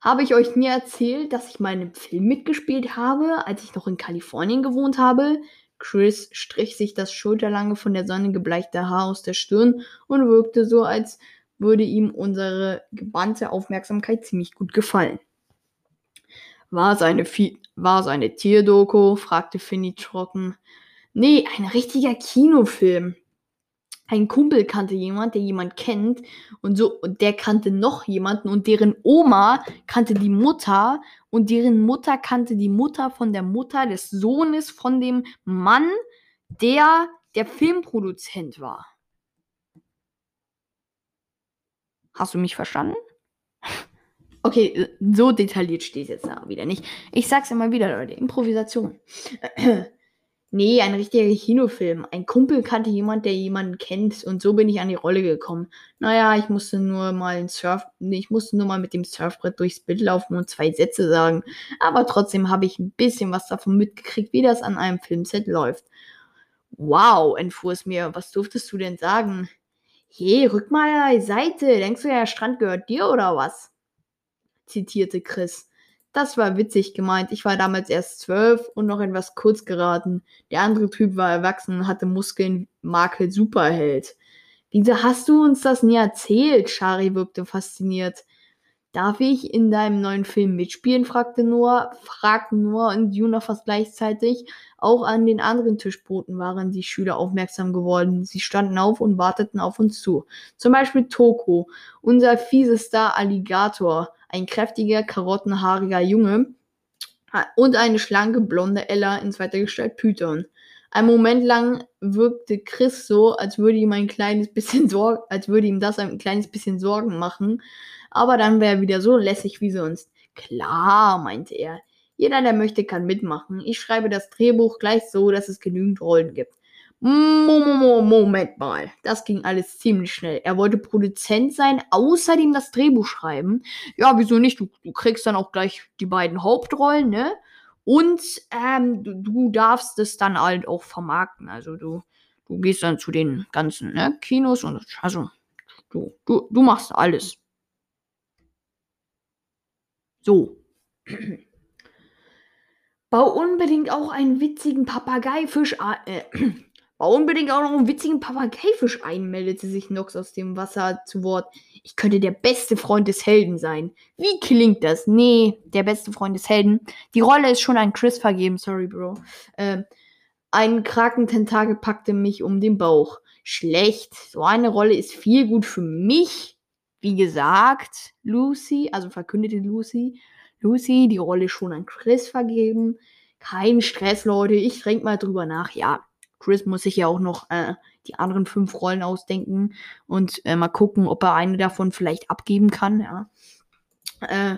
Habe ich euch nie erzählt, dass ich einem Film mitgespielt habe, als ich noch in Kalifornien gewohnt habe? Chris strich sich das schulterlange von der Sonne gebleichte Haar aus der Stirn und wirkte so, als würde ihm unsere gebannte Aufmerksamkeit ziemlich gut gefallen. War es eine, Fi war es eine Tierdoku? fragte Finny trocken. Nee, ein richtiger Kinofilm. Ein Kumpel kannte jemand, der jemand kennt und so und der kannte noch jemanden und deren Oma kannte die Mutter und deren Mutter kannte die Mutter von der Mutter des Sohnes von dem Mann, der der Filmproduzent war. Hast du mich verstanden? *laughs* Okay, so detailliert steht es jetzt wieder nicht. Ich sag's immer wieder, Leute. Improvisation. *clears throat* nee, ein richtiger Kinofilm. Ein Kumpel kannte jemand, der jemanden kennt. Und so bin ich an die Rolle gekommen. Naja, ich musste nur mal ein Surf. Ich musste nur mal mit dem Surfbrett durchs Bild laufen und zwei Sätze sagen. Aber trotzdem habe ich ein bisschen was davon mitgekriegt, wie das an einem Filmset läuft. Wow, entfuhr es mir. Was durftest du denn sagen? Hey, rück mal an die Seite. Denkst du, der Strand gehört dir oder was? zitierte Chris. Das war witzig gemeint. Ich war damals erst zwölf und noch etwas kurz geraten. Der andere Typ war erwachsen und hatte Muskeln, Makel Superheld. Wieso hast du uns das nie erzählt? Shari wirkte fasziniert. Darf ich in deinem neuen Film mitspielen? fragte Noah, fragten Noah und Juna fast gleichzeitig. Auch an den anderen Tischbooten waren die Schüler aufmerksam geworden. Sie standen auf und warteten auf uns zu. Zum Beispiel Toko, unser fiesester Alligator ein kräftiger, karottenhaariger Junge und eine schlanke, blonde Ella in zweiter Gestalt Python. Ein Moment lang wirkte Chris so, als würde ihm ein kleines bisschen Sorgen, als würde ihm das ein kleines bisschen Sorgen machen, aber dann wäre er wieder so lässig wie sonst. Klar, meinte er. Jeder, der möchte, kann mitmachen. Ich schreibe das Drehbuch gleich so, dass es genügend Rollen gibt. Moment mal, das ging alles ziemlich schnell. Er wollte Produzent sein, außerdem das Drehbuch schreiben. Ja, wieso nicht? Du, du kriegst dann auch gleich die beiden Hauptrollen, ne? Und ähm, du, du, darfst es dann halt auch vermarkten. Also du, du gehst dann zu den ganzen ne, Kinos und also du, du, du machst alles. So. *clears throat* Bau unbedingt auch einen witzigen Papageifisch. Äh, *clears throat* Unbedingt auch noch einen witzigen Papageifisch ein, meldete sich Nox aus dem Wasser zu Wort. Ich könnte der beste Freund des Helden sein. Wie klingt das? Nee, der beste Freund des Helden. Die Rolle ist schon an Chris vergeben, sorry, Bro. Ähm, ein Krakententakel packte mich um den Bauch. Schlecht. So eine Rolle ist viel gut für mich. Wie gesagt, Lucy, also verkündete Lucy. Lucy, die Rolle ist schon an Chris vergeben. Kein Stress, Leute. Ich denke mal drüber nach. Ja, Chris muss sich ja auch noch äh, die anderen fünf Rollen ausdenken und äh, mal gucken, ob er eine davon vielleicht abgeben kann. Ja. Äh,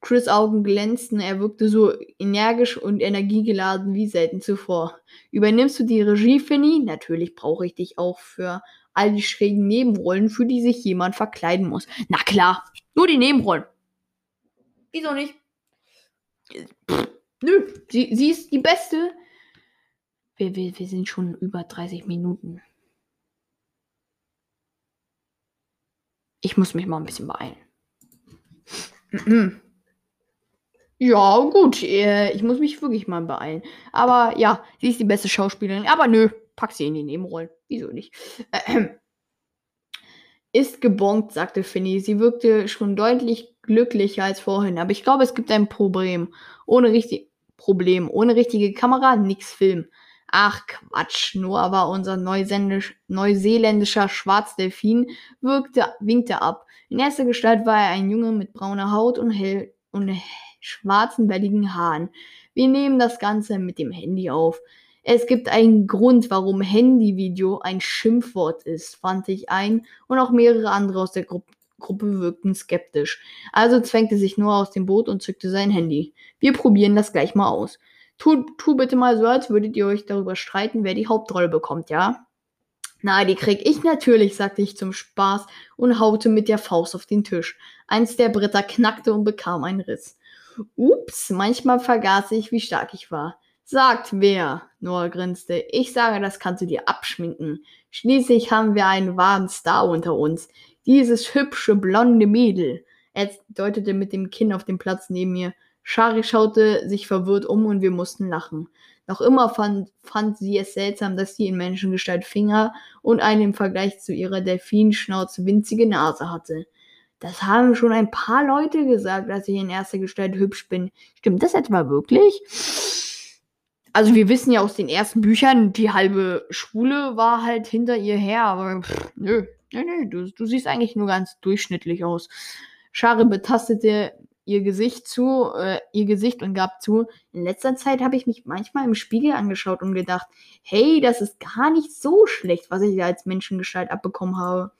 Chris Augen glänzten, er wirkte so energisch und energiegeladen wie selten zuvor. Übernimmst du die Regie, Finny? Natürlich brauche ich dich auch für all die schrägen Nebenrollen, für die sich jemand verkleiden muss. Na klar, nur die Nebenrollen. Wieso nicht? Pff, nö, sie, sie ist die beste wir, wir, wir sind schon über 30 Minuten. Ich muss mich mal ein bisschen beeilen. Ja, gut. Äh, ich muss mich wirklich mal beeilen. Aber ja, sie ist die beste Schauspielerin. Aber nö, pack sie in die Nebenrollen. Wieso nicht? *clears throat* Ist gebongt, sagte Finny. Sie wirkte schon deutlich glücklicher als vorhin. Aber ich glaube, es gibt ein Problem. Ohne richtig Problem. Ohne richtige Kamera, nix Film. Ach Quatsch, Noah war unser neuseeländischer Schwarzdelfin, wirkte, winkte ab. In erster Gestalt war er ein Junge mit brauner Haut und, hell, und schwarzen, welligen Haaren. Wir nehmen das Ganze mit dem Handy auf. Es gibt einen Grund, warum Handyvideo ein Schimpfwort ist, fand ich ein, und auch mehrere andere aus der Gru Gruppe wirkten skeptisch. Also zwängte sich Noah aus dem Boot und zückte sein Handy. Wir probieren das gleich mal aus. Tu, tu bitte mal so, als würdet ihr euch darüber streiten, wer die Hauptrolle bekommt, ja? Na, die krieg ich natürlich, sagte ich zum Spaß und haute mit der Faust auf den Tisch. Eins der Bretter knackte und bekam einen Riss. Ups, manchmal vergaß ich, wie stark ich war. Sagt wer? Noah grinste. Ich sage, das kannst du dir abschminken. Schließlich haben wir einen wahren Star unter uns. Dieses hübsche, blonde Mädel. Er deutete mit dem Kinn auf den Platz neben mir. Shari schaute sich verwirrt um und wir mussten lachen. Noch immer fand, fand sie es seltsam, dass sie in Menschengestalt Finger und eine im Vergleich zu ihrer Delfinschnauze winzige Nase hatte. Das haben schon ein paar Leute gesagt, dass ich in erster Gestalt hübsch bin. Stimmt das etwa wirklich? Also wir wissen ja aus den ersten Büchern, die halbe Schule war halt hinter ihr her, aber pff, nö, nö, nö, du, du siehst eigentlich nur ganz durchschnittlich aus. Schare betastete ihr Gesicht zu, äh, ihr Gesicht und gab zu, in letzter Zeit habe ich mich manchmal im Spiegel angeschaut und gedacht, hey, das ist gar nicht so schlecht, was ich da als Menschengestalt abbekommen habe.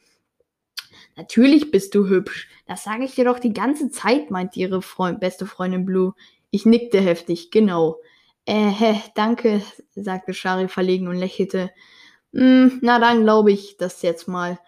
Natürlich bist du hübsch. Das sage ich dir doch die ganze Zeit, meinte ihre Freund, beste Freundin Blue. Ich nickte heftig, genau. Äh, danke, sagte Shari verlegen und lächelte. Hm, na dann glaube ich das jetzt mal.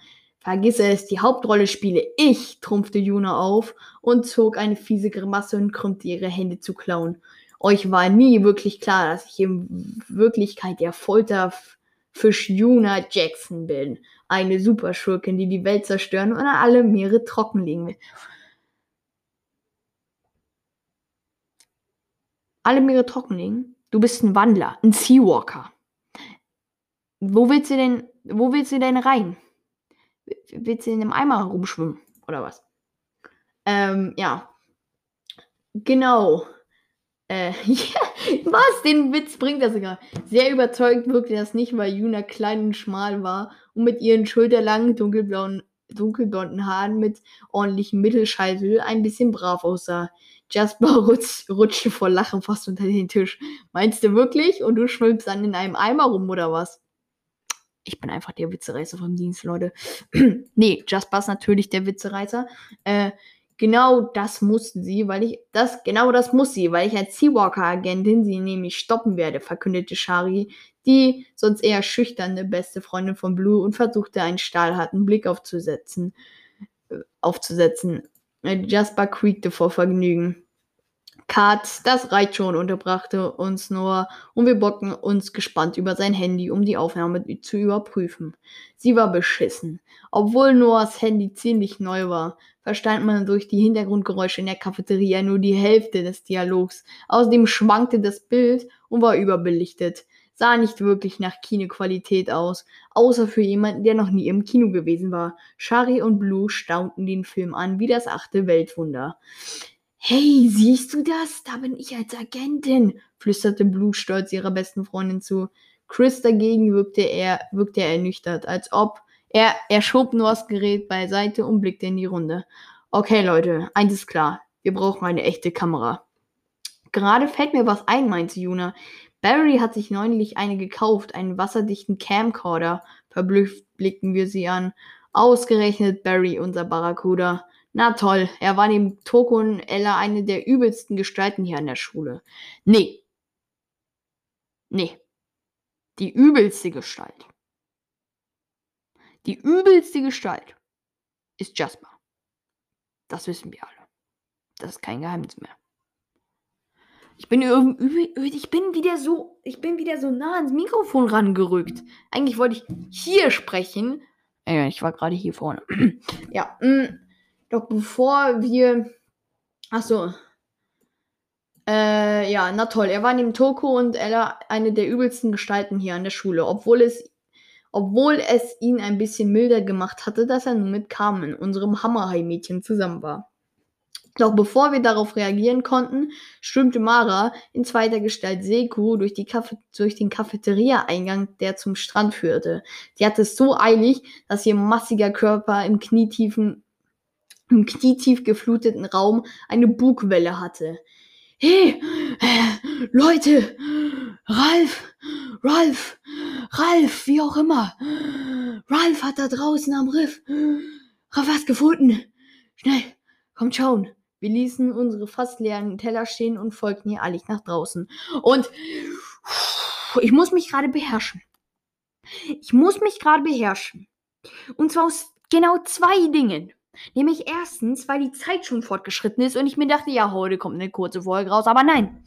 Vergiss es, die Hauptrolle spiele ich, trumpfte Juna auf und zog eine fiese Grimasse und krümmte ihre Hände zu klauen. Euch war nie wirklich klar, dass ich in Wirklichkeit der Folterfisch Juna Jackson bin. Eine Superschurkin, die die Welt zerstören und alle Meere trockenlegen will. Alle Meere trockenlegen? Du bist ein Wandler, ein Seawalker. Wo willst du denn, wo willst du denn rein? Willst du in einem Eimer rumschwimmen? Oder was? Ähm, ja. Genau. Äh, *laughs* ja, was? Den Witz bringt das sogar. Sehr überzeugt wirkte das nicht, weil Juna klein und schmal war und mit ihren schulterlangen, dunkelblauen, dunkelblonden Haaren mit ordentlichem Mittelscheitel ein bisschen brav aussah. Jasper *laughs* rutsch, rutschte vor Lachen fast unter den Tisch. Meinst du wirklich? Und du schwimmst dann in einem Eimer rum oder was? Ich bin einfach der Witzereißer vom Dienst, Leute. *clears throat* nee, Jasper ist natürlich der Witzereißer. Äh, genau das mussten sie, weil ich das genau das muss sie, weil ich als Seawalker-Agentin sie nämlich stoppen werde, verkündete Shari, die sonst eher schüchterne beste Freundin von Blue und versuchte einen stahlharten Blick aufzusetzen, äh, aufzusetzen. Äh, Jasper quiekte vor Vergnügen. Kat, das reicht schon, unterbrachte uns Noah und wir bocken uns gespannt über sein Handy, um die Aufnahme zu überprüfen. Sie war beschissen. Obwohl Noahs Handy ziemlich neu war, verstand man durch die Hintergrundgeräusche in der Cafeteria nur die Hälfte des Dialogs. Außerdem schwankte das Bild und war überbelichtet. Sah nicht wirklich nach Kinoqualität aus, außer für jemanden, der noch nie im Kino gewesen war. Shari und Blue staunten den Film an wie das achte Weltwunder. Hey, siehst du das? Da bin ich als Agentin, flüsterte Blue stolz ihrer besten Freundin zu. Chris dagegen wirkte er, wirkte er ernüchtert, als ob er, er schob nur das Gerät beiseite und blickte in die Runde. Okay, Leute, eins ist klar. Wir brauchen eine echte Kamera. Gerade fällt mir was ein, meinte Juna. Barry hat sich neulich eine gekauft, einen wasserdichten Camcorder. Verblüfft blickten wir sie an. Ausgerechnet Barry, unser Barracuda. Na toll, er war neben Toko und Ella eine der übelsten Gestalten hier an der Schule. Nee. Nee. Die übelste Gestalt. Die übelste Gestalt ist Jasper. Das wissen wir alle. Das ist kein Geheimnis mehr. Ich bin ich bin wieder so, ich bin wieder so nah ans Mikrofon rangerückt. Eigentlich wollte ich hier sprechen. Ich war gerade hier vorne. *clears throat* ja, mh. Doch bevor wir. Achso. Äh, ja, na toll. Er war neben Toko und Ella eine der übelsten Gestalten hier an der Schule, obwohl es, obwohl es ihn ein bisschen milder gemacht hatte, dass er nun mit Carmen, unserem Hammerhai-Mädchen, zusammen war. Doch bevor wir darauf reagieren konnten, strömte Mara in zweiter Gestalt Seku durch, durch den Cafeteria-Eingang, der zum Strand führte. Sie hatte es so eilig, dass ihr massiger Körper im knietiefen im knietief gefluteten Raum eine Bugwelle hatte. Hey, äh, Leute, Ralf, Ralf, Ralf, wie auch immer. Ralf hat da draußen am Riff was gefunden. Schnell, kommt schauen. Wir ließen unsere fast leeren Teller stehen und folgten ihr eilig nach draußen. Und ich muss mich gerade beherrschen. Ich muss mich gerade beherrschen. Und zwar aus genau zwei Dingen. Nämlich erstens, weil die Zeit schon fortgeschritten ist und ich mir dachte, ja, heute kommt eine kurze Folge raus, aber nein.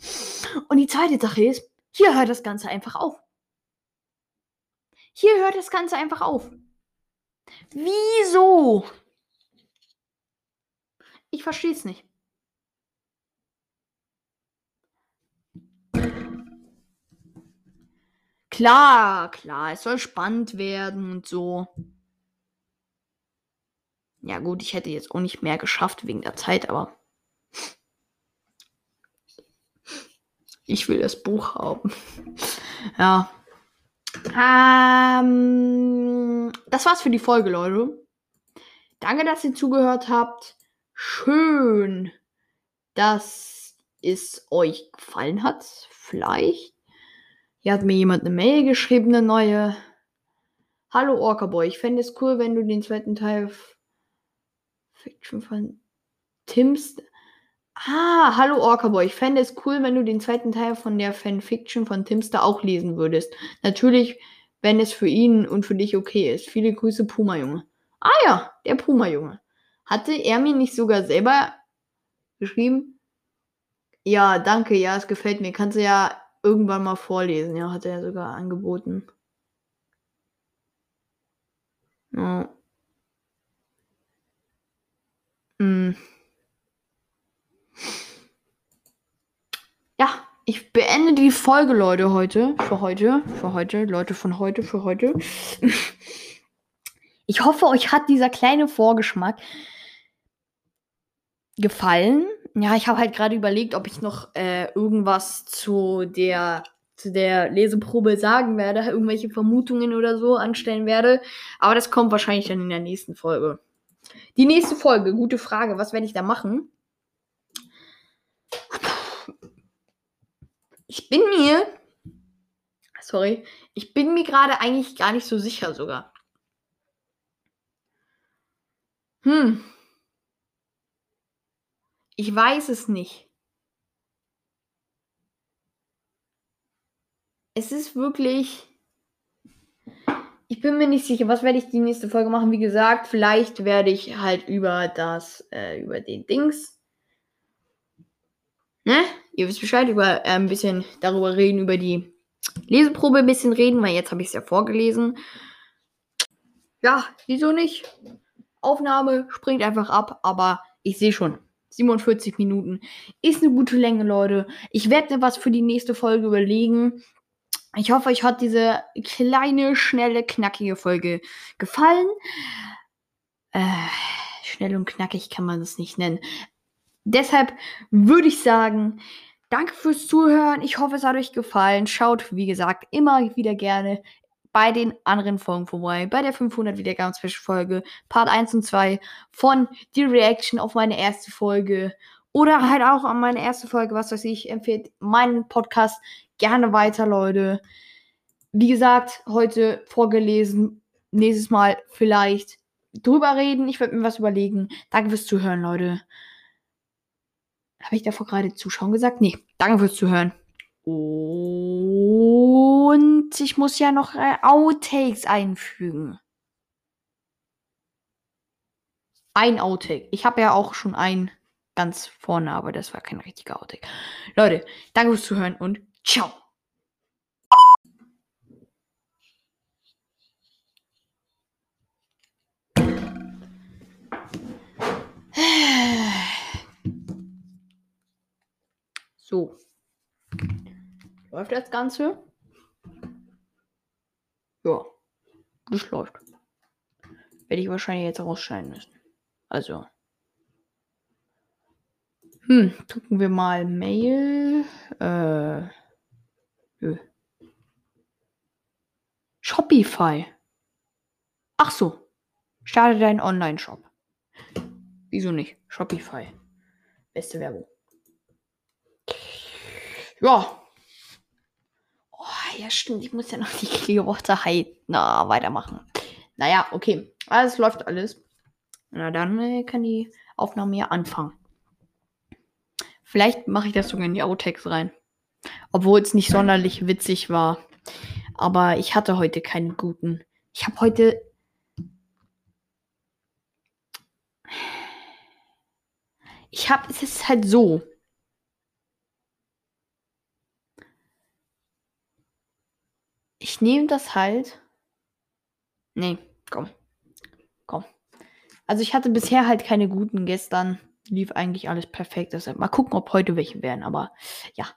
Und die zweite Sache ist, hier hört das Ganze einfach auf. Hier hört das Ganze einfach auf. Wieso? Ich verstehe es nicht. klar, klar, es soll spannend werden und so. Ja, gut, ich hätte jetzt auch nicht mehr geschafft wegen der Zeit, aber. Ich will das Buch haben. ja. Ähm, das war's für die Folge, Leute. Danke, dass ihr zugehört habt. Schön, dass es euch gefallen hat. Vielleicht. Hier hat mir jemand eine Mail geschrieben, eine neue. Hallo Orca Boy, ich fände es cool, wenn du den zweiten Teil Fiction von Tims. Ah, hallo Orca Boy, ich fände es cool, wenn du den zweiten Teil von der Fanfiction von Timster auch lesen würdest. Natürlich, wenn es für ihn und für dich okay ist. Viele Grüße, Puma Junge. Ah ja, der Puma Junge. Hatte er mir nicht sogar selber geschrieben? Ja, danke, ja, es gefällt mir. Kannst du ja irgendwann mal vorlesen. Ja, hat er sogar angeboten. Ja. Hm. Ja, ich beende die Folge, Leute, heute. Für heute. Für heute. Leute von heute. Für heute. Ich hoffe, euch hat dieser kleine Vorgeschmack gefallen. Ja, ich habe halt gerade überlegt, ob ich noch äh, irgendwas zu der zu der Leseprobe sagen werde, irgendwelche Vermutungen oder so anstellen werde. Aber das kommt wahrscheinlich dann in der nächsten Folge. Die nächste Folge, gute Frage. Was werde ich da machen? Ich bin mir. Sorry. Ich bin mir gerade eigentlich gar nicht so sicher sogar. Hm. Ich weiß es nicht. Es ist wirklich. Ich bin mir nicht sicher, was werde ich die nächste Folge machen. Wie gesagt, vielleicht werde ich halt über das, äh, über den Dings. Ne? Ihr wisst Bescheid, über äh, ein bisschen darüber reden, über die Leseprobe ein bisschen reden, weil jetzt habe ich es ja vorgelesen. Ja, wieso nicht? Aufnahme springt einfach ab, aber ich sehe schon. 47 Minuten ist eine gute Länge, Leute. Ich werde mir was für die nächste Folge überlegen. Ich hoffe, euch hat diese kleine, schnelle, knackige Folge gefallen. Äh, schnell und knackig kann man das nicht nennen. Deshalb würde ich sagen, danke fürs Zuhören. Ich hoffe, es hat euch gefallen. Schaut, wie gesagt, immer wieder gerne bei den anderen Folgen vorbei. Bei der 500 Wiedergaben Special Folge, Part 1 und 2 von die Reaction auf meine erste Folge. Oder halt auch an meine erste Folge, was weiß ich, empfehlt meinen Podcast gerne weiter, Leute. Wie gesagt, heute vorgelesen. Nächstes Mal vielleicht drüber reden. Ich werde mir was überlegen. Danke fürs Zuhören, Leute. Habe ich davor gerade Zuschauen gesagt? Nee. Danke fürs Zuhören. Und ich muss ja noch äh, Outtakes einfügen. Ein Outtake. Ich habe ja auch schon ein ganz vorne, aber das war kein richtiger Outtake. Leute, danke fürs Zuhören und ciao. *sighs* So. Läuft das Ganze? Ja. Das läuft. Werde ich wahrscheinlich jetzt rausschneiden müssen. Also. Hm, drücken wir mal Mail. Äh. Shopify. Ach so. Starte deinen Online-Shop. Wieso nicht? Shopify. Beste Werbung. Ja. Oh, ja, stimmt. Ich muss ja noch die Clearwater High na, weitermachen. Naja, okay. Alles läuft alles. Na, dann äh, kann die Aufnahme ja anfangen. Vielleicht mache ich das sogar in die Outtakes rein. Obwohl es nicht sonderlich witzig war. Aber ich hatte heute keinen guten. Ich habe heute. Ich habe. Es ist halt so. Ich nehme das halt. Nee, komm. Komm. Also ich hatte bisher halt keine guten gestern. Lief eigentlich alles perfekt. Deshalb mal gucken, ob heute welche werden. Aber ja.